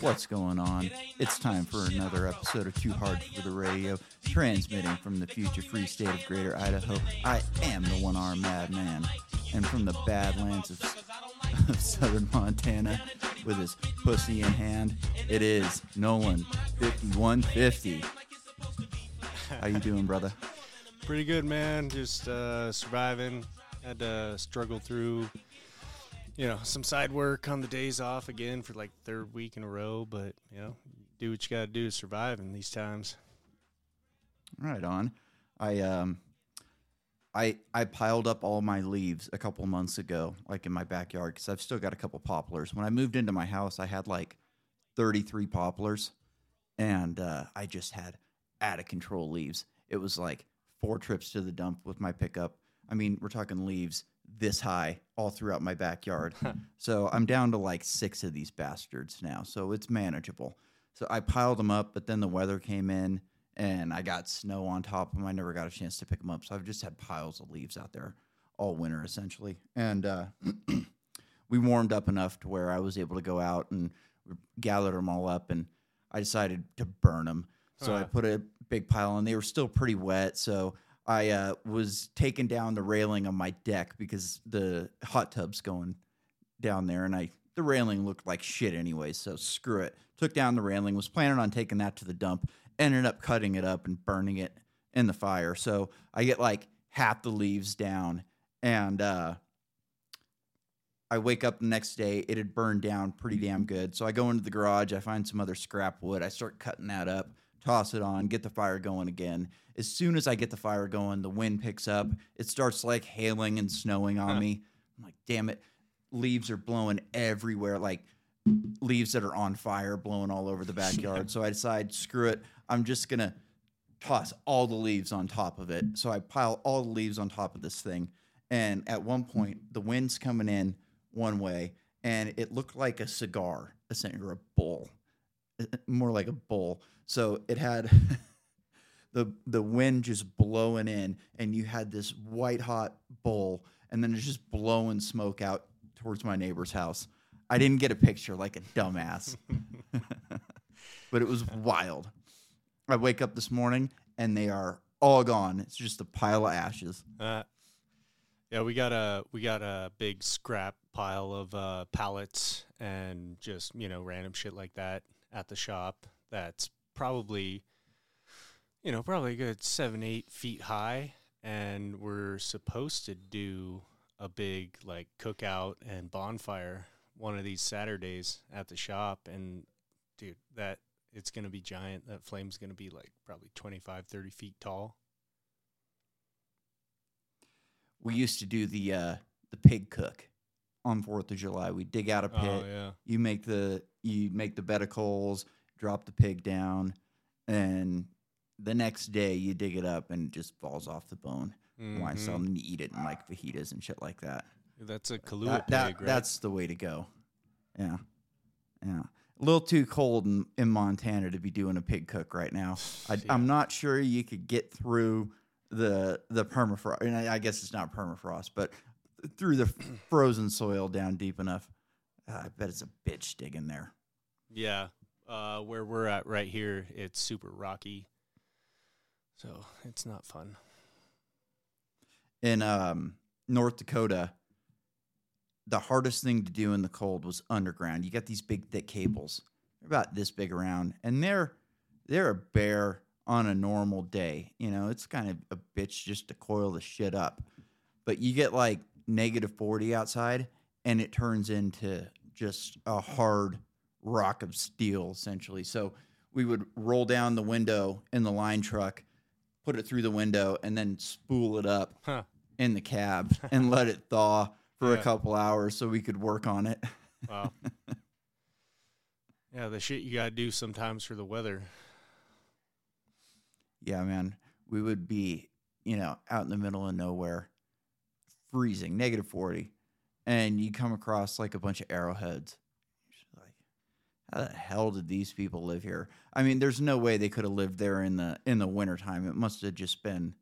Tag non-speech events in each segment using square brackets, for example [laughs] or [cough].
What's going on? It's time for another episode of Too Hard for the Radio, transmitting from the future free state of Greater Idaho. I am the one armed madman, and from the badlands of, [laughs] of southern Montana, with his pussy in hand, it is Nolan 5150. How you doing, brother? Pretty good, man. Just uh, surviving. Had to struggle through, you know, some side work on the days off again for like third week in a row. But you know, do what you got to do to survive in these times. Right on. I um I I piled up all my leaves a couple months ago, like in my backyard, because I've still got a couple poplars. When I moved into my house, I had like 33 poplars, and uh, I just had out of control leaves. It was like four trips to the dump with my pickup. I mean, we're talking leaves this high all throughout my backyard. [laughs] so I'm down to like six of these bastards now. So it's manageable. So I piled them up, but then the weather came in and I got snow on top of them. I never got a chance to pick them up. So I've just had piles of leaves out there all winter essentially. And uh, [clears throat] we warmed up enough to where I was able to go out and gathered them all up and I decided to burn them. So I put a big pile and they were still pretty wet. So I uh, was taking down the railing on my deck because the hot tub's going down there and I the railing looked like shit anyway, so screw it. Took down the railing, was planning on taking that to the dump, ended up cutting it up and burning it in the fire. So I get like half the leaves down and uh I wake up the next day, it had burned down pretty damn good. So I go into the garage, I find some other scrap wood, I start cutting that up, toss it on, get the fire going again. As soon as I get the fire going, the wind picks up. It starts like hailing and snowing on Huh. me. I'm like, damn it. Leaves are blowing everywhere, like leaves that are on fire blowing all over the [laughs] backyard. so I decide, screw it. I'm just going to toss all the leaves on top of it. So I pile all the leaves on top of this thing. And at one point, the wind's coming in one way, and it looked like a cigar, essentially, or a bowl, more like a bowl. So it had [laughs] the the wind just blowing in, and you had this white hot bowl, and then it's just blowing smoke out towards my neighbor's house. I didn't get a picture like a dumbass, [laughs] but it was wild. I wake up this morning and they are all gone. It's just a pile of ashes. Uh, yeah, we got a we got a big scrap pile of uh, pallets and just you know random shit like that at the shop. That's probably you know probably a good seven eight feet high, and we're supposed to do a big like cookout and bonfire one of these Saturdays at the shop, and dude, that it's gonna be giant. That flame's gonna be like probably 25, 30 feet tall. We used to do the uh, the pig cook on Fourth of July. We dig out a pit. Oh yeah. You make the you make the bed of coals, drop the pig down, and the next day you dig it up and it just falls off the bone. Why Mhm. some and you eat it in like fajitas and shit like that. That's a Kalua That- pig, that- right? That's the way to go. Yeah, yeah. A little too cold in, in Montana to be doing a pig cook right now. [sighs] I, Yeah. I'm not sure you could get through the the permafrost. And I, I guess it's not permafrost, but through the frozen soil down deep enough. Uh, I bet it's a bitch digging there. yeah. Uh, where we're at right here, it's super rocky, so it's not fun. in um, North Dakota, the hardest thing to do in the cold was underground. You got these big thick cables, they're about this big around, and they're they're a bear on a normal day. You know, it's kind of a bitch just to coil the shit up. But you get like negative forty outside, and it turns into just a hard rock of steel, essentially. So we would roll down the window in the line truck, put it through the window, and then spool it up Huh. in the cab [laughs] and let it thaw for a couple hours so we could work on it. [laughs] Wow. yeah, the shit you gotta do sometimes for the weather. Yeah, man. We would be, you know, out in the middle of nowhere, freezing, negative 40, and you come across like a bunch of arrowheads. You're like, how the hell did these people live here? I mean, there's no way they could have lived there in the in the wintertime. It must have just been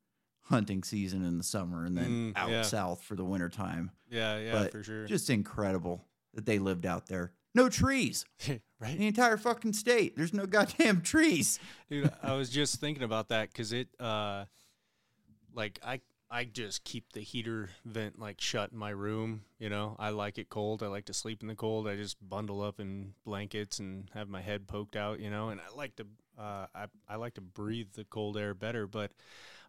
hunting season in the summer and then Mm, out yeah. south for the wintertime. Yeah, yeah, But for sure. Just incredible that they lived out there. No trees. [laughs] right? The entire fucking state. There's no goddamn trees. Dude, I was just thinking about that because it, uh, like, I I just keep the heater vent like shut in my room. You know, I like it cold. I like to sleep in the cold. I just bundle up in blankets and have my head poked out. You know, and I like to uh, I I like to breathe the cold air better. But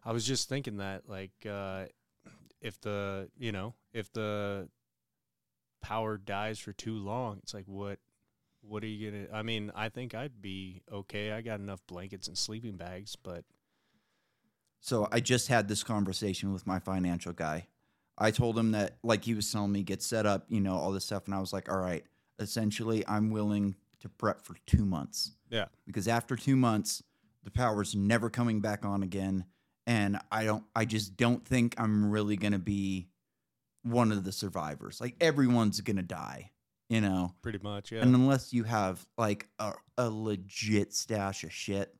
I was just thinking that like uh, if the you know if the power dies for too long, it's like what what are you gonna? I mean, I think I'd be okay. I got enough blankets and sleeping bags, but So I just had this conversation with my financial guy. I told him that, like he was telling me, get set up, you know, all this stuff. And I was like, all right, essentially, I'm willing to prep for two months. Yeah. Because after two months, the power's never coming back on again. And I don't, I just don't think I'm really going to be one of the survivors. Like everyone's going to die, you know? pretty much, yeah. And unless you have like a, a legit stash of shit,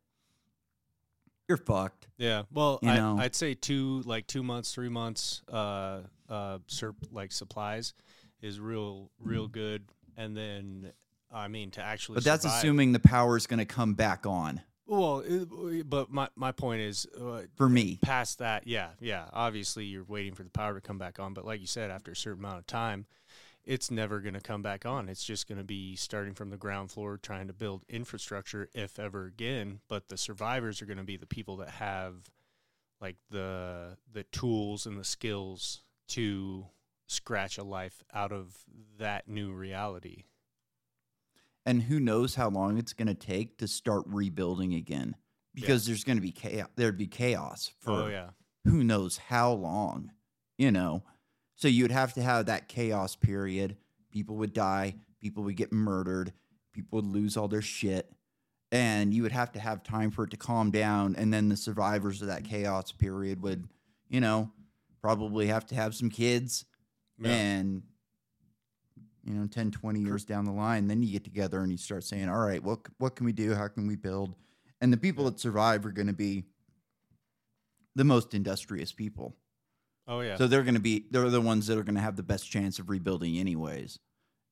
you're fucked. yeah. Well, you I, know. I'd say two, like two months, three months, uh, uh, sur- like supplies is real, real good. And then, I mean, to actually, But that's survive- assuming the power's going to come back on Well, it, but my my point is, uh, for me. past that, yeah, yeah. Obviously, you're waiting for the power to come back on, but like you said, after a certain amount of time, it's never going to come back on. It's just going to be starting from the ground floor, trying to build infrastructure, if ever again. But the survivors are going to be the people that have like the the tools and the skills to scratch a life out of that new reality. And who knows how long it's going to take to start rebuilding again because there's going to be chaos. There'd be chaos for oh yeah, who knows how long, you know. So you'd have to have that chaos period. People would die, people would get murdered, people would lose all their shit. And you would have to have time for it to calm down. And then the survivors of that chaos period would, you know, probably have to have some kids. yeah. And, you know, 10, 20 years down the line, then you get together and you start saying, all right, what, what can we do? How can we build? And the people that survive are going to be the most industrious people. Oh yeah. So they're going to be, they're the ones that are going to have the best chance of rebuilding, anyways.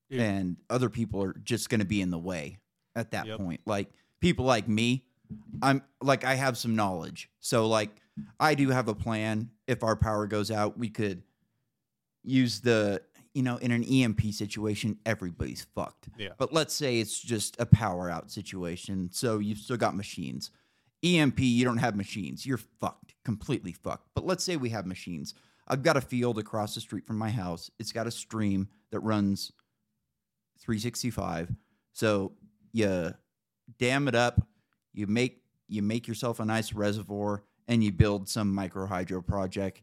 Yeah. And other people are just going to be in the way at that Yep. point. Like people like me, I'm like, I have some knowledge. So, like, I do have a plan. If our power goes out, we could use the, you know, in an EMP situation, everybody's fucked. Yeah. But let's say it's just a power out situation. So you've still got machines. EMP, you don't have machines. You're fucked, completely fucked. But let's say we have machines. I've got a field across the street from my house. It's got a stream that runs 365. So you dam it up, you make you make yourself a nice reservoir, and you build some micro hydro project.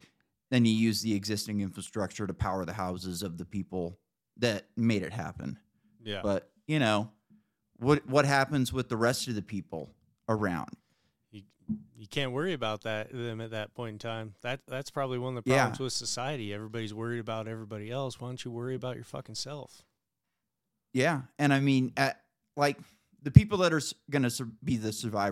Then you use the existing infrastructure to power the houses of the people that made it happen. yeah. But you know, what what happens with the rest of the people around? You you can't worry about that them at that point in time. That that's probably one of the Yeah. problems with society. Everybody's worried about everybody else. Why don't you worry about your fucking self? Yeah, and I mean, at, like the people that are going to be the survivors